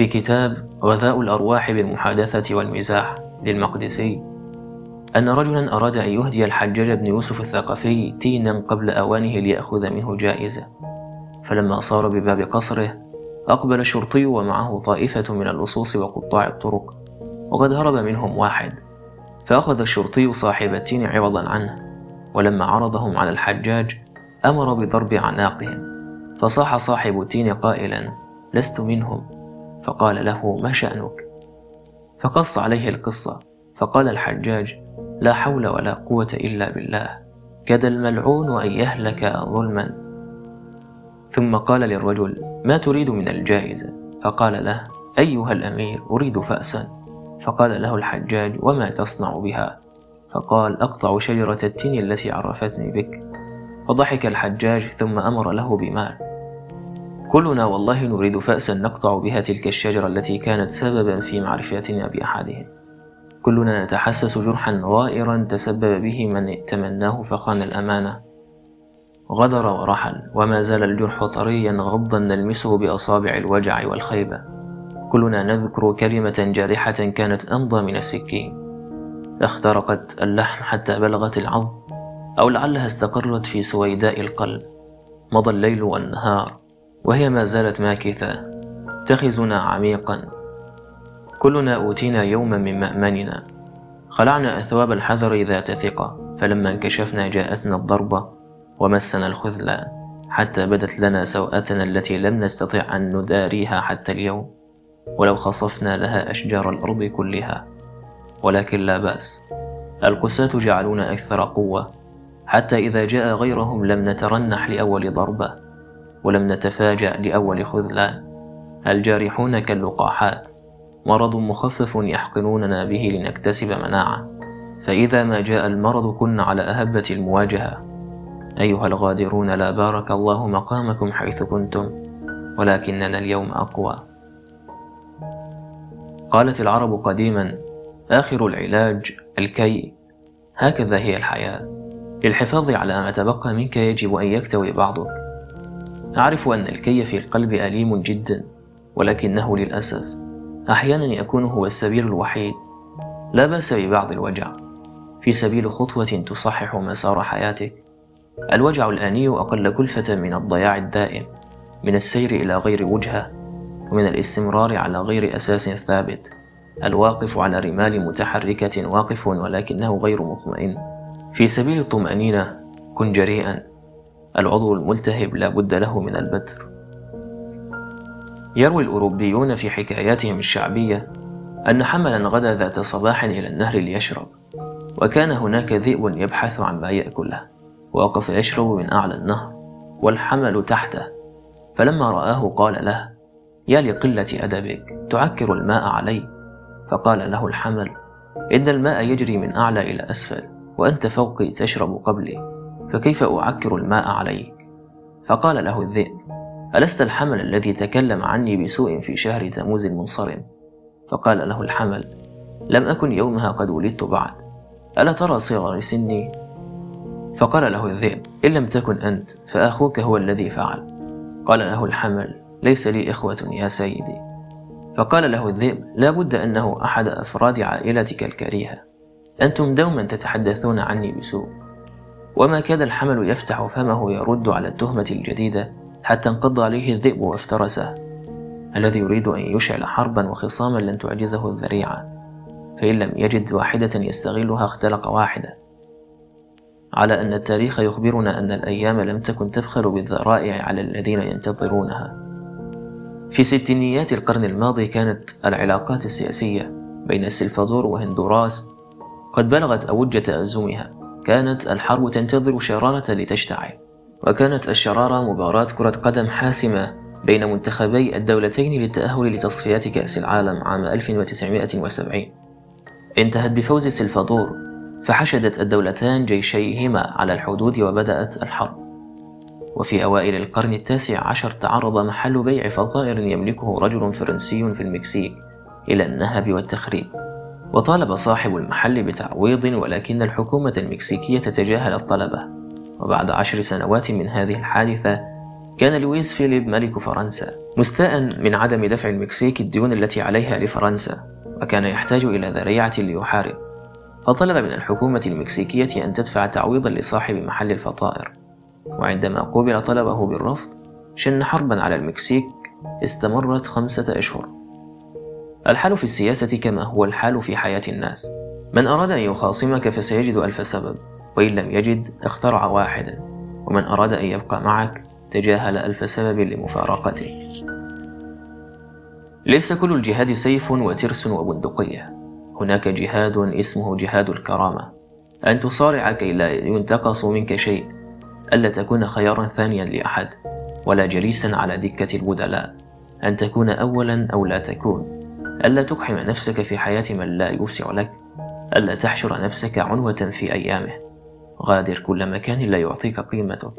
في كتاب غذاء الأرواح بالمحادثة والمزاح للمقدسي. أن رجلا أراد أن يهدي الحجاج بن يوسف الثقفي تينا قبل أوانه ليأخذ منه جائزة. فلما صار بباب قصره أقبل الشرطي ومعه طائفة من اللصوص وقطاع الطرق وقد هرب منهم واحد. فأخذ الشرطي صاحب التين عوضا عنه ولما عرضهم على الحجاج أمر بضرب أعناقهم فصاح صاحب التين قائلا لست منهم. فقال له ما شأنك؟ فقص عليه القصة فقال الحجاج لا حول ولا قوة إلا بالله كاد الملعون أن يهلك ظلما. ثم قال للرجل ما تريد من الجائزة؟ فقال له أيها الأمير أريد فأسا. فقال له الحجاج وما تصنع بها؟ فقال أقطع شجرة التين التي عرفتني بك. فضحك الحجاج ثم أمر له بمال. كلنا والله نريد فأسا نقطع بها تلك الشجرة التي كانت سببا في معرفتنا بأحدهم كلنا نتحسس جرحا غائرا تسبب به من ائتمناه فخان الأمانة. غدر ورحل وما زال الجرح طريا غضا نلمسه بأصابع الوجع والخيبة. كلنا نذكر كلمة جارحة كانت أمضى من السكين. اخترقت اللحم حتى بلغت العظم أو لعلها استقرت في سويداء القلب. مضى الليل والنهار. وهي ما زالت ماكثة تخزنا عميقا. كلنا أوتينا يوما من مأمننا. خلعنا أثواب الحذر ذات ثقة فلما انكشفنا جاءتنا الضربة ومسنا الخذلان حتى بدت لنا سوءتنا التي لم نستطع أن نداريها حتى اليوم. ولو خصفنا لها أشجار الأرض كلها ولكن لا بأس. القساة جعلونا أكثر قوة حتى إذا جاء غيرهم لم نترنح لأول ضربة. ولم نتفاجأ لأول خذلان. الجارحون كاللقاحات مرض مخفف يحقنوننا به لنكتسب مناعة. فإذا ما جاء المرض كنا على أهبة المواجهة. أيها الغادرون لا بارك الله مقامكم حيث كنتم ولكننا اليوم أقوى. قالت العرب قديما آخر العلاج الكي. هكذا هي الحياة. للحفاظ على ما تبقى منك يجب أن يكتوي بعضك. أعرف أن الكي في القلب أليم جدا ولكنه للأسف أحيانا يكون هو السبيل الوحيد. لا بأس ببعض الوجع. في سبيل خطوة تصحح مسار حياتك الوجع الآني أقل كلفة من الضياع الدائم من السير إلى غير وجهة ومن الاستمرار على غير أساس ثابت. الواقف على رمال متحركة واقف ولكنه غير مطمئن. في سبيل الطمأنينة كن جريئا. العضو الملتهب لا بد له من البتر يروي الأوروبيون في حكاياتهم الشعبية أن حملا غدا ذات صباح إلى النهر ليشرب وكان هناك ذئب يبحث عن ما يأكله وقف يشرب من أعلى النهر والحمل تحته. فلما رآه قال له يا لقلة أدبك تعكر الماء علي. فقال له الحمل إن الماء يجري من أعلى إلى أسفل وأنت فوقي تشرب قبلي. فكيف أعكر الماء عليك؟ فقال له الذئب ألست الحمل الذي تكلم عني بسوء في شهر تموز المنصرم فقال له الحمل لم أكن يومها قد ولدت بعد ألا ترى صغر سني؟ فقال له الذئب إن لم تكن أنت فأخوك هو الذي فعل. قال له الحمل ليس لي إخوة يا سيدي. فقال له الذئب لا بد أنه أحد أفراد عائلتك الكريهة. أنتم دوما تتحدثون عني بسوء. وما كاد الحمل يفتح فمه يرد على التهمة الجديدة حتى انقض عليه الذئب وافترسه الذي يريد أن يشعل حربا وخصاما لن تعجزه الذريعة فإن لم يجد واحدة يستغلها اختلق واحدة. على أن التاريخ يخبرنا أن الأيام لم تكن تبخل بالذرائع على الذين ينتظرونها. في ستينيات القرن الماضي كانت العلاقات السياسية بين السلفادور وهندوراس قد بلغت أوج تأزمها كانت الحرب تنتظر شرارة لتشتعل وكانت الشرارة مباراة كرة قدم حاسمة بين منتخبي الدولتين للتأهل لتصفيات كأس العالم عام 1970 انتهت بفوز السلفادور فحشدت الدولتان جيشيهما على الحدود وبدأت الحرب. وفي أوائل القرن التاسع عشر تعرض محل بيع فطائر يملكه رجل فرنسي في المكسيك إلى النهب والتخريب. وطالب صاحب المحل بتعويض ولكن الحكومة المكسيكية تجاهلت طلبه وبعد عشر سنوات من هذه الحادثة كان لويس فيليب ملك فرنسا مستاء من عدم دفع المكسيك الديون التي عليها لفرنسا وكان يحتاج إلى ذريعة ليحارب. فطلب من الحكومة المكسيكية أن تدفع تعويضا لصاحب محل الفطائر. وعندما قوبل طلبه بالرفض شن حربا على المكسيك استمرت خمسة أشهر. الحال في السياسة كما هو الحال في حياة الناس. من أراد أن يخاصمك فسيجد ألف سبب وإن لم يجد اخترع واحدا. ومن أراد أن يبقى معك تجاهل ألف سبب لمفارقته. ليس كل الجهاد سيف وترس وبندقية. هناك جهاد اسمه جهاد الكرامة. أن تصارع كي لا ينتقص منك شيء ألا تكون خيارا ثانيا لأحد ولا جليسا على دكة البدلاء. أن تكون أولا أو لا تكون. ألا تقحم نفسك في حياة من لا يوسع لك ألا تحشر نفسك عنوة في أيامه. غادر كل مكان لا يعطيك قيمتك.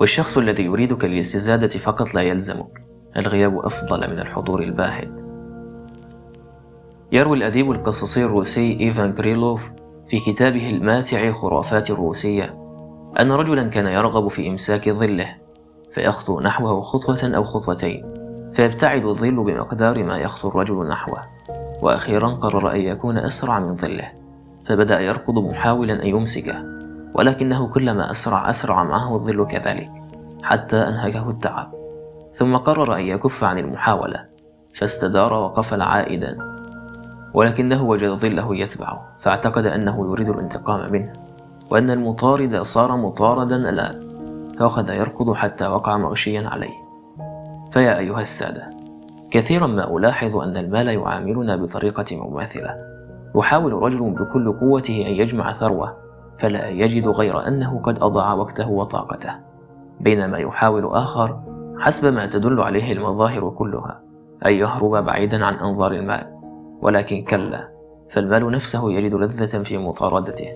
والشخص الذي يريدك للاستزادة فقط لا يلزمك. الغياب أفضل من الحضور الباهت. يروي الأديب القصصي الروسي إيفان كريلوف في كتابه الماتع خرافات الروسية أن رجلا كان يرغب في إمساك ظله فيخطو نحوه خطوة أو خطوتين. فيبتعد الظل بمقدار ما يخطو الرجل نحوه. وأخيرا قرر أن يكون أسرع من ظله فبدأ يركض محاولا أن يمسكه ولكنه كلما أسرع أسرع معه الظل كذلك حتى أنهكه التعب. ثم قرر أن يكف عن المحاولة فاستدار وقفل عائدا. ولكنه وجد ظله يتبعه فاعتقد أنه يريد الانتقام منه وأن المطارد صار مطاردا الآن فأخذ يركض حتى وقع مغشيا عليه. فيا أيها السادة كثيرا ما ألاحظ أن المال يعاملنا بطريقة مماثلة. يحاول رجل بكل قوته أن يجمع ثروة فلا يجد غير أنه قد أضاع وقته وطاقته. بينما يحاول آخر حسب ما تدل عليه المظاهر كلها أن يهرب بعيدا عن أنظار المال. ولكن كلا فالمال نفسه يجد لذة في مطاردته.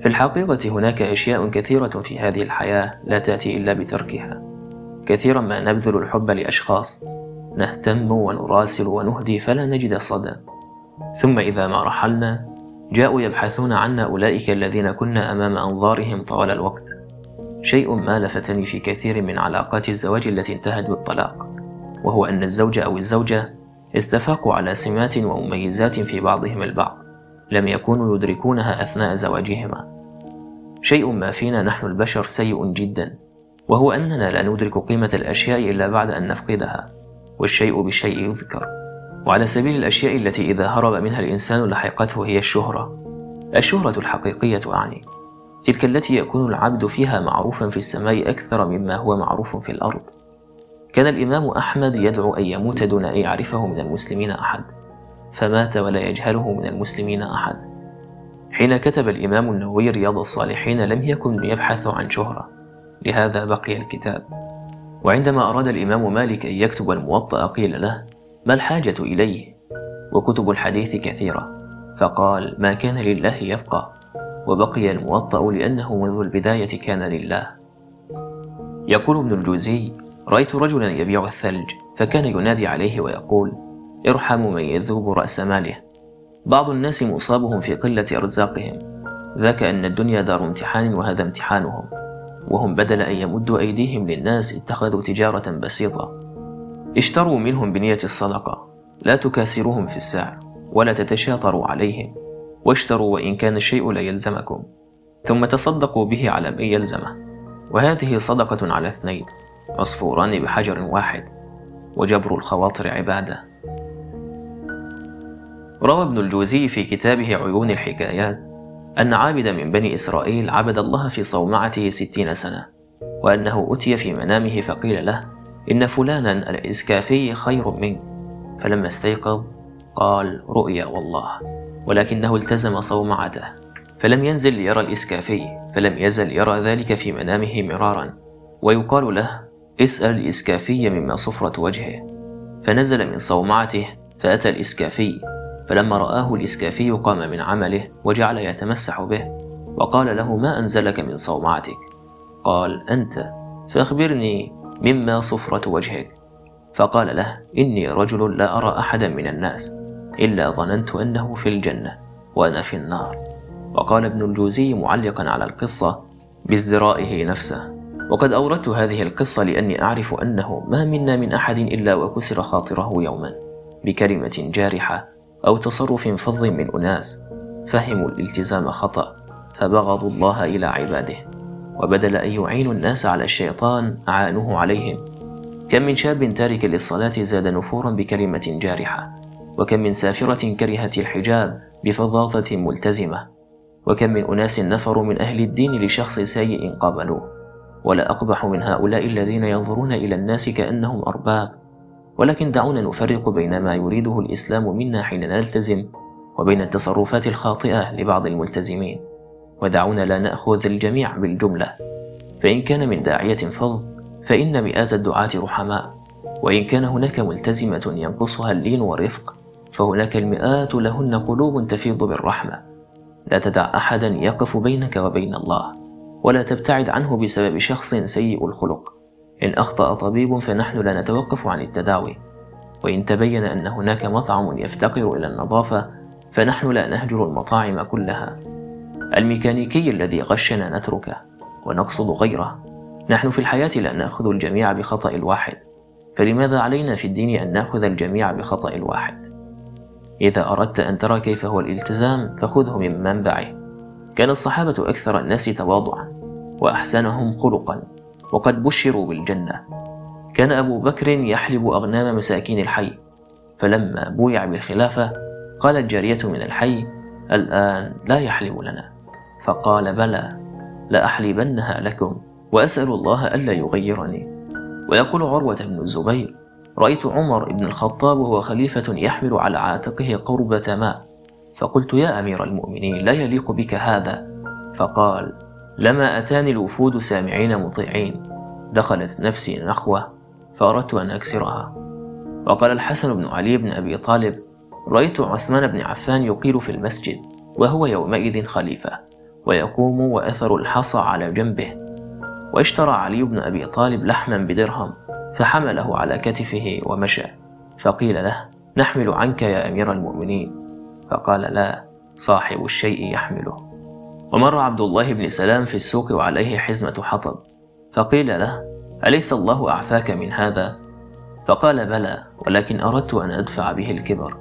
في الحقيقة هناك أشياء كثيرة في هذه الحياة لا تأتي إلا بتركها. كثيرا ما نبذل الحب لأشخاص نهتم ونراسل ونهدي فلا نجد صدى. ثم إذا ما رحلنا جاءوا يبحثون عنا أولئك الذين كنا أمام أنظارهم طوال الوقت. شيء ما لفتني في كثير من علاقات الزواج التي انتهت بالطلاق وهو أن الزوج أو الزوجة استفاقوا على سمات ومميزات في بعضهم البعض لم يكونوا يدركونها أثناء زواجهما. شيء ما فينا نحن البشر سيء جدا. وهو أننا لا ندرك قيمة الأشياء إلا بعد أن نفقدها والشيء بالشيء يذكر. وعلى سبيل الأشياء التي إذا هرب منها الإنسان لحقته هي الشهرة. الشهرة الحقيقية أعني تلك التي يكون العبد فيها معروفا في السماء أكثر مما هو معروف في الأرض. كان الإمام أحمد يدعو أن يموت دون أن يعرفه من المسلمين أحد فمات ولا يجهله من المسلمين أحد. حين كتب الإمام النووي رياض الصالحين لم يكن يبحث عن شهرة. لهذا بقي الكتاب. وعندما أراد الإمام مالك أن يكتب الموطأ قيل له ما الحاجة إليه؟ وكتب الحديث كثيرة. فقال ما كان لله يبقى. وبقي الموطأ لأنه منذ البداية كان لله. يقول ابن الجوزي رأيت رجلا يبيع الثلج فكان ينادي عليه ويقول ارحم من يذوب رأس ماله. بعض الناس مصابهم في قلة أرزاقهم. ذاك أن الدنيا دار امتحان وهذا امتحانهم. وهم بدل أن يمدوا أيديهم للناس اتخذوا تجارة بسيطة. اشتروا منهم بنية الصدقة. لا تكاسروهم في السعر ولا تتشاطروا عليهم. واشتروا وإن كان الشيء لا يلزمكم. ثم تصدقوا به على من يلزمه. وهذه صدقة على اثنين عصفوران بحجر واحد وجبر الخواطر عبادة. روى ابن الجوزي في كتابه عيون الحكايات أن عابدا من بني إسرائيل عبد الله في صومعته ستين سنة وأنه أتي في منامه فقيل له إن فلانا الإسكافي خير منك. فلما استيقظ قال رؤيا والله. ولكنه التزم صومعته فلم ينزل ليرى الإسكافي فلم يزل يرى ذلك في منامه مرارا ويقال له اسأل الإسكافي مما صفرة وجهه. فنزل من صومعته فأتى الإسكافي فلما رآه الإسكافي قام من عمله وجعل يتمسح به وقال له ما أنزلك من صومعتك؟ قال أنت فأخبرني مما صفرة وجهك. فقال له إني رجل لا أرى أحدا من الناس إلا ظننت أنه في الجنة وأنا في النار. وقال ابن الجوزي معلقا على القصة بازدرائه نفسه. وقد أوردت هذه القصة لأني أعرف أنه ما منا من أحد إلا وكسر خاطره يوما بكلمة جارحة أو تصرف فظ من أناس فهموا الالتزام خطأ فبغضوا الله إلى عباده وبدل أن يعينوا الناس على الشيطان أعانوه عليهم. كم من شاب تارك للصلاة زاد نفورا بكلمة جارحة وكم من سافرة كرهت الحجاب بفظاظة ملتزمة وكم من أناس نفروا من أهل الدين لشخص سيء قابلوه. ولا أقبح من هؤلاء الذين ينظرون إلى الناس كأنهم أرباب. ولكن دعونا نفرق بين ما يريده الإسلام منا حين نلتزم وبين التصرفات الخاطئة لبعض الملتزمين. ودعونا لا نأخذ الجميع بالجملة. فإن كان من داعية فظ فإن مئات الدعاة رحماء. وإن كان هناك ملتزمة ينقصها اللين والرفق فهناك المئات لهن قلوب تفيض بالرحمة. لا تدع أحدا يقف بينك وبين الله ولا تبتعد عنه بسبب شخص سيء الخلق. إن أخطأ طبيب فنحن لا نتوقف عن التداوي وإن تبين أن هناك مطعم يفتقر إلى النظافة فنحن لا نهجر المطاعم كلها. الميكانيكي الذي غشنا نتركه ونقصد غيره. نحن في الحياة لا نأخذ الجميع بخطأ الواحد. فلماذا علينا في الدين أن نأخذ الجميع بخطأ الواحد؟ إذا أردت أن ترى كيف هو الالتزام فخذه من منبعه. كان الصحابة أكثر الناس تواضعا وأحسنهم خلقا. وقد بشروا بالجنة. كان أبو بكر يحلب أغنام مساكين الحي فلما بويع بالخلافة قالت جارية من الحي الآن لا يحلب لنا. فقال بلى لأحلبنها لكم وأسأل الله ألا يغيرني. ويقول عروة بن الزبير رأيت عمر بن الخطاب وهو خليفة يحمل على عاتقه قربة ماء فقلت يا أمير المؤمنين لا يليق بك هذا. فقال لما أتاني الوفود سامعين مطيعين. دخلت نفسي نخوة فأردت أن أكسرها. وقال الحسن بن علي بن أبي طالب رأيت عثمان بن عفان يقيل في المسجد وهو يومئذ خليفة ويقوم وأثر الحصى على جنبه. واشترى علي بن أبي طالب لحما بدرهم فحمله على كتفه ومشى. فقيل له نحمل عنك يا أمير المؤمنين. فقال لا صاحب الشيء يحمله. ومر عبد الله بن سلام في السوق وعليه حزمة حطب فقيل له أليس الله أعفاك من هذا؟ فقال بلى ولكن أردت أن أدفع به الكبر.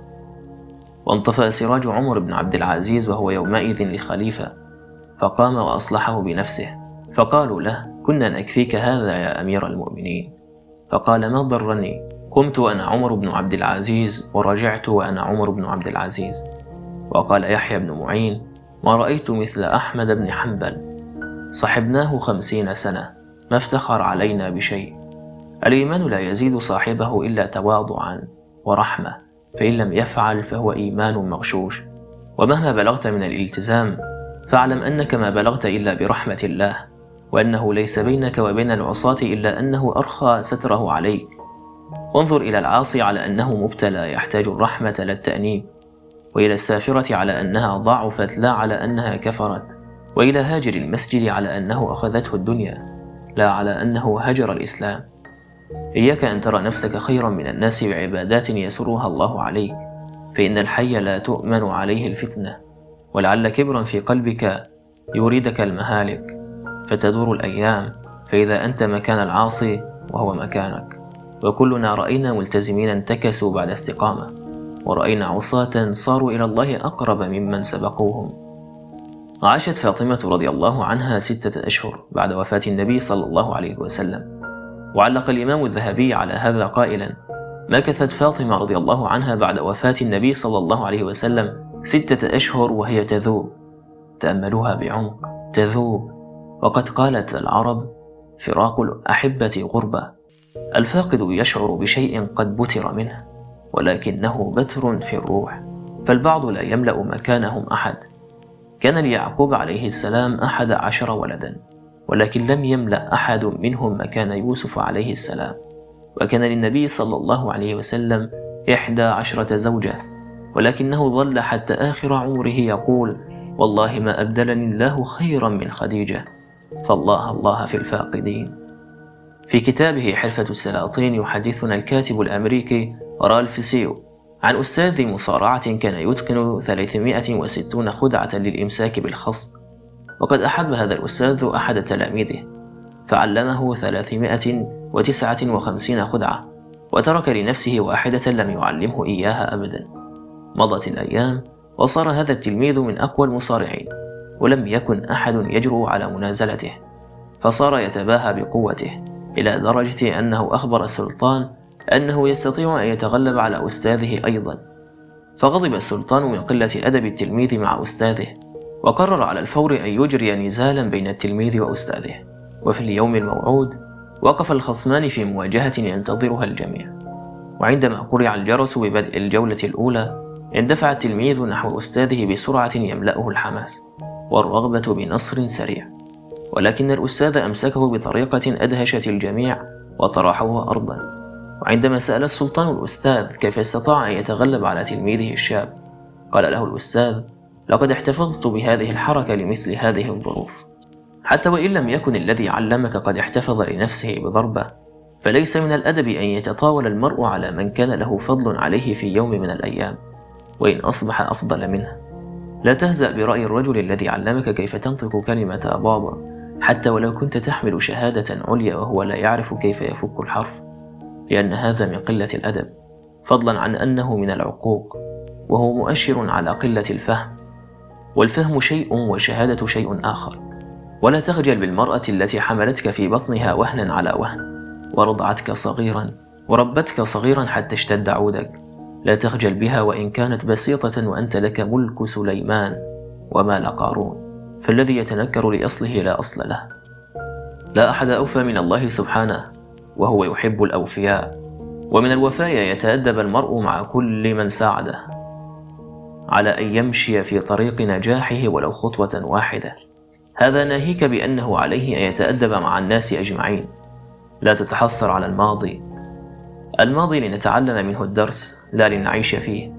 وانطفأ سراج عمر بن عبد العزيز وهو يومئذ للخليفة فقام وأصلحه بنفسه فقالوا له كنا نكفيك هذا يا أمير المؤمنين. فقال ما ضرني؟ قمت وأنا عمر بن عبد العزيز ورجعت وأنا عمر بن عبد العزيز. وقال يحيى بن معين ما رأيت مثل أحمد بن حنبل. صحبناه خمسين سنة. ما افتخر علينا بشيء. الإيمان لا يزيد صاحبه إلا تواضعا ورحمة. فإن لم يفعل فهو إيمان مغشوش. ومهما بلغت من الالتزام فاعلم أنك ما بلغت إلا برحمة الله وأنه ليس بينك وبين العصاة إلا أنه أرخى ستره عليك. وانظر إلى العاصي على أنه مبتلى يحتاج الرحمة للتأنيب. وإلى السافرة على أنها ضعفت لا على أنها كفرت. وإلى هاجر المسجد على أنه أخذته الدنيا لا على أنه هجر الإسلام. إياك أن ترى نفسك خيرا من الناس بعبادات يسرها الله عليك. فإن الحي لا تؤمن عليه الفتنة ولعل كبرا في قلبك يريدك المهالك. فتدور الأيام فإذا أنت مكان العاصي وهو مكانك. وكلنا رأينا ملتزمين انتكسوا بعد استقامة. ورأينا عصاة صاروا إلى الله أقرب ممن سبقوهم. عاشت فاطمة رضي الله عنها ستة أشهر بعد وفاة النبي صلى الله عليه وسلم. وعلق الإمام الذهبي على هذا قائلا مكثت فاطمة رضي الله عنها بعد وفاة النبي صلى الله عليه وسلم ستة أشهر وهي تذوب. تأملوها بعمق تذوب. وقد قالت العرب فراق الأحبة غربة. الفاقد يشعر بشيء قد بتر منه. ولكنه بتر في الروح فالبعض لا يملأ مكانهم أحد. كان ليعقوب عليه السلام أحد عشر ولدا ولكن لم يملأ أحد منهم مكان يوسف عليه السلام. وكان للنبي صلى الله عليه وسلم إحدى عشرة زوجة ولكنه ظل حتى آخر عمره يقول والله ما أبدلني الله خيرا من خديجة فالله الله في الفاقدين. في كتابه حرفة السلاطين يحدثنا الكاتب الأمريكي رالف سيو عن أستاذ مصارعة كان يتقن 360 خدعة للإمساك بالخصم وقد أحب هذا الأستاذ أحد تلاميذه فعلمه ثلاثمائة وتسعة وخمسين خدعة وترك لنفسه واحدة لم يعلمه إياها أبدا. مضت الأيام وصار هذا التلميذ من أقوى المصارعين ولم يكن أحد يجرؤ على منازلته فصار يتباهى بقوته إلى درجة أنه أخبر السلطان أنه يستطيع أن يتغلب على أستاذه أيضا. فغضب السلطان من قلة أدب التلميذ مع أستاذه وقرر على الفور أن يجري نزالا بين التلميذ وأستاذه. وفي اليوم الموعود وقف الخصمان في مواجهة ينتظرها الجميع. وعندما قرع الجرس ببدء الجولة الأولى اندفع التلميذ نحو أستاذه بسرعة يملأه الحماس والرغبة بنصر سريع. ولكن الأستاذ أمسكه بطريقة أدهشت الجميع وطرحه أرضا. وعندما سأل السلطان الأستاذ كيف استطاع أن يتغلب على تلميذه الشاب قال له الأستاذ لقد احتفظت بهذه الحركة لمثل هذه الظروف. حتى وإن لم يكن الذي علمك قد احتفظ لنفسه بضربة فليس من الأدب أن يتطاول المرء على من كان له فضل عليه في يوم من الأيام وإن أصبح أفضل منه. لا تهزأ برأي الرجل الذي علمك كيف تنطق كلمة بابا حتى ولو كنت تحمل شهادة عليا وهو لا يعرف كيف يفك الحرف. لأن هذا من قلة الأدب فضلا عن أنه من العقوق وهو مؤشر على قلة الفهم والفهم شيء والشهادة شيء آخر. ولا تخجل بالمرأة التي حملتك في بطنها وهنا على وهن ورضعتك صغيرا وربتك صغيرا حتى اشتد عودك. لا تخجل بها وإن كانت بسيطة وأنت لك ملك سليمان ومال قارون فالذي يتنكر لأصله لا أصل له. لا أحد أوفى من الله سبحانه وهو يحب الأوفياء. ومن الوفايا يتأدب المرء مع كل من ساعده على أن يمشي في طريق نجاحه ولو خطوة واحدة. هذا ناهيك بأنه عليه أن يتأدب مع الناس أجمعين. لا تتحسر على الماضي. الماضي لنتعلم منه الدرس لا لنعيش فيه.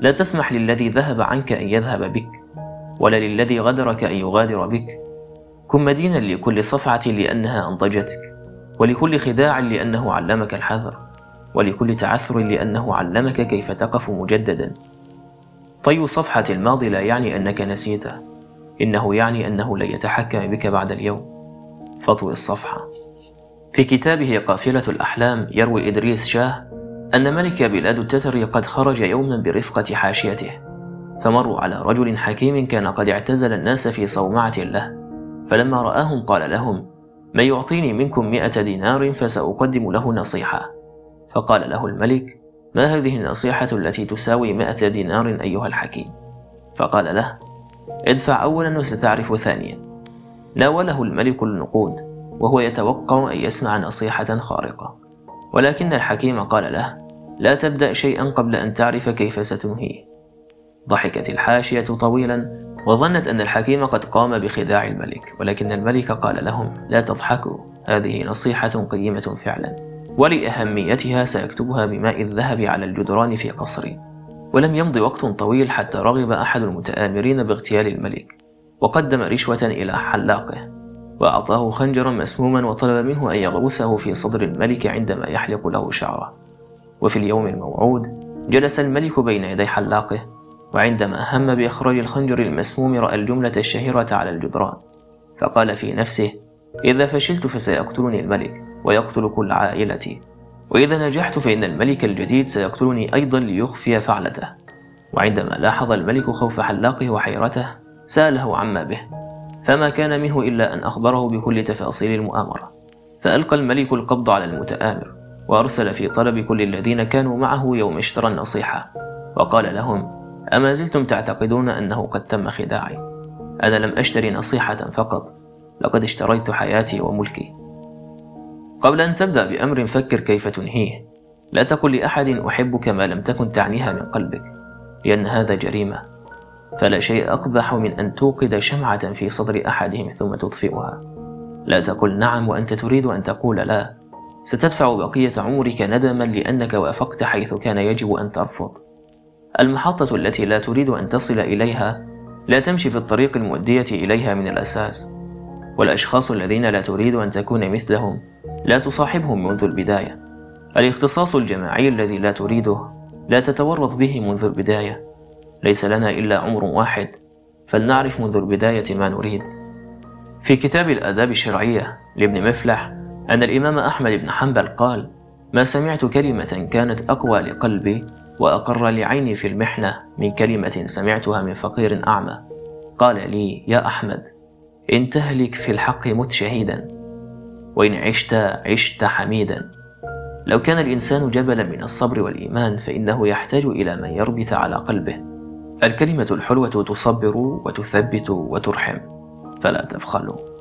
لا تسمح للذي ذهب عنك أن يذهب بك ولا للذي غدرك أن يغادر بك. كن مدينا لكل صفعة لأنها أنضجتك. ولكل خداع لأنه علمك الحذر ولكل تعثر لأنه علمك كيف تقف مجددا. طي صفحة الماضي لا يعني أنك نسيته إنه يعني أنه لن يتحكم بك بعد اليوم. فطوي الصفحة. في كتابه قافلة الأحلام يروي إدريس شاه أن ملك بلاد التتر قد خرج يوما برفقة حاشيته فمروا على رجل حكيم كان قد اعتزل الناس في صومعة له فلما رآهم قال لهم من يعطيني منكم مئة دينار فسأقدم له نصيحة. فقال له الملك ما هذه النصيحة التي تساوي مئة دينار أيها الحكيم؟ فقال له ادفع أولا وستعرف ثانيا. ناوله الملك النقود وهو يتوقع أن يسمع نصيحة خارقة. ولكن الحكيم قال له لا تبدأ شيئا قبل أن تعرف كيف ستنهيه. ضحكت الحاشية طويلا وظنت أن الحكيم قد قام بخداع الملك ولكن الملك قال لهم لا تضحكوا هذه نصيحة قيمة فعلا. ولأهميتها سيكتبها بماء الذهب على الجدران في قصري. ولم يمض وقت طويل حتى رغب أحد المتآمرين باغتيال الملك وقدم رشوة إلى حلاقه وأعطاه خنجرا مسموما وطلب منه أن يغرسه في صدر الملك عندما يحلق له شعره. وفي اليوم الموعود جلس الملك بين يدي حلاقه وعندما هم بإخراج الخنجر المسموم رأى الجملة الشهيرة على الجدران فقال في نفسه إذا فشلت فسيقتلني الملك ويقتل كل عائلتي وإذا نجحت فإن الملك الجديد سيقتلني أيضا ليخفي فعلته. وعندما لاحظ الملك خوف حلاقه وحيرته سأله عما به فما كان منه إلا أن أخبره بكل تفاصيل المؤامرة فألقى الملك القبض على المتآمر وأرسل في طلب كل الذين كانوا معه يوم اشترى النصيحة وقال لهم أما زلتم تعتقدون أنه قد تم خداعي؟ أنا لم أشتري نصيحة فقط لقد اشتريت حياتي وملكي. قبل أن تبدأ بأمر فكر كيف تنهيه. لا تقل لأحد أحبك ما لم تكن تعنيها من قلبك لأن هذا جريمة. فلا شيء أقبح من أن توقد شمعة في صدر أحدهم ثم تطفئها. لا تقل نعم وأنت تريد أن تقول لا. ستدفع بقية عمرك ندما لأنك وافقت حيث كان يجب أن ترفض. المحطة التي لا تريد أن تصل إليها لا تمشي في الطريق المؤدية إليها من الأساس والأشخاص الذين لا تريد أن تكون مثلهم لا تصاحبهم منذ البداية. الاختصاص الجماعي الذي لا تريده لا تتورط به منذ البداية. ليس لنا إلا عمر واحد فلنعرف منذ البداية ما نريد. في كتاب الآداب الشرعية لابن مفلح أن الإمام أحمد بن حنبل قال ما سمعت كلمة كانت أقوى لقلبي وأقر لعيني في المحنة من كلمة سمعتها من فقير أعمى. قال لي يا أحمد إن تهلك في الحق مت شهيدا وإن عشت عشت حميدا. لو كان الإنسان جبلا من الصبر والإيمان فإنه يحتاج إلى من يربط على قلبه. الكلمة الحلوة تصبر وتثبت وترحم فلا تبخلوا.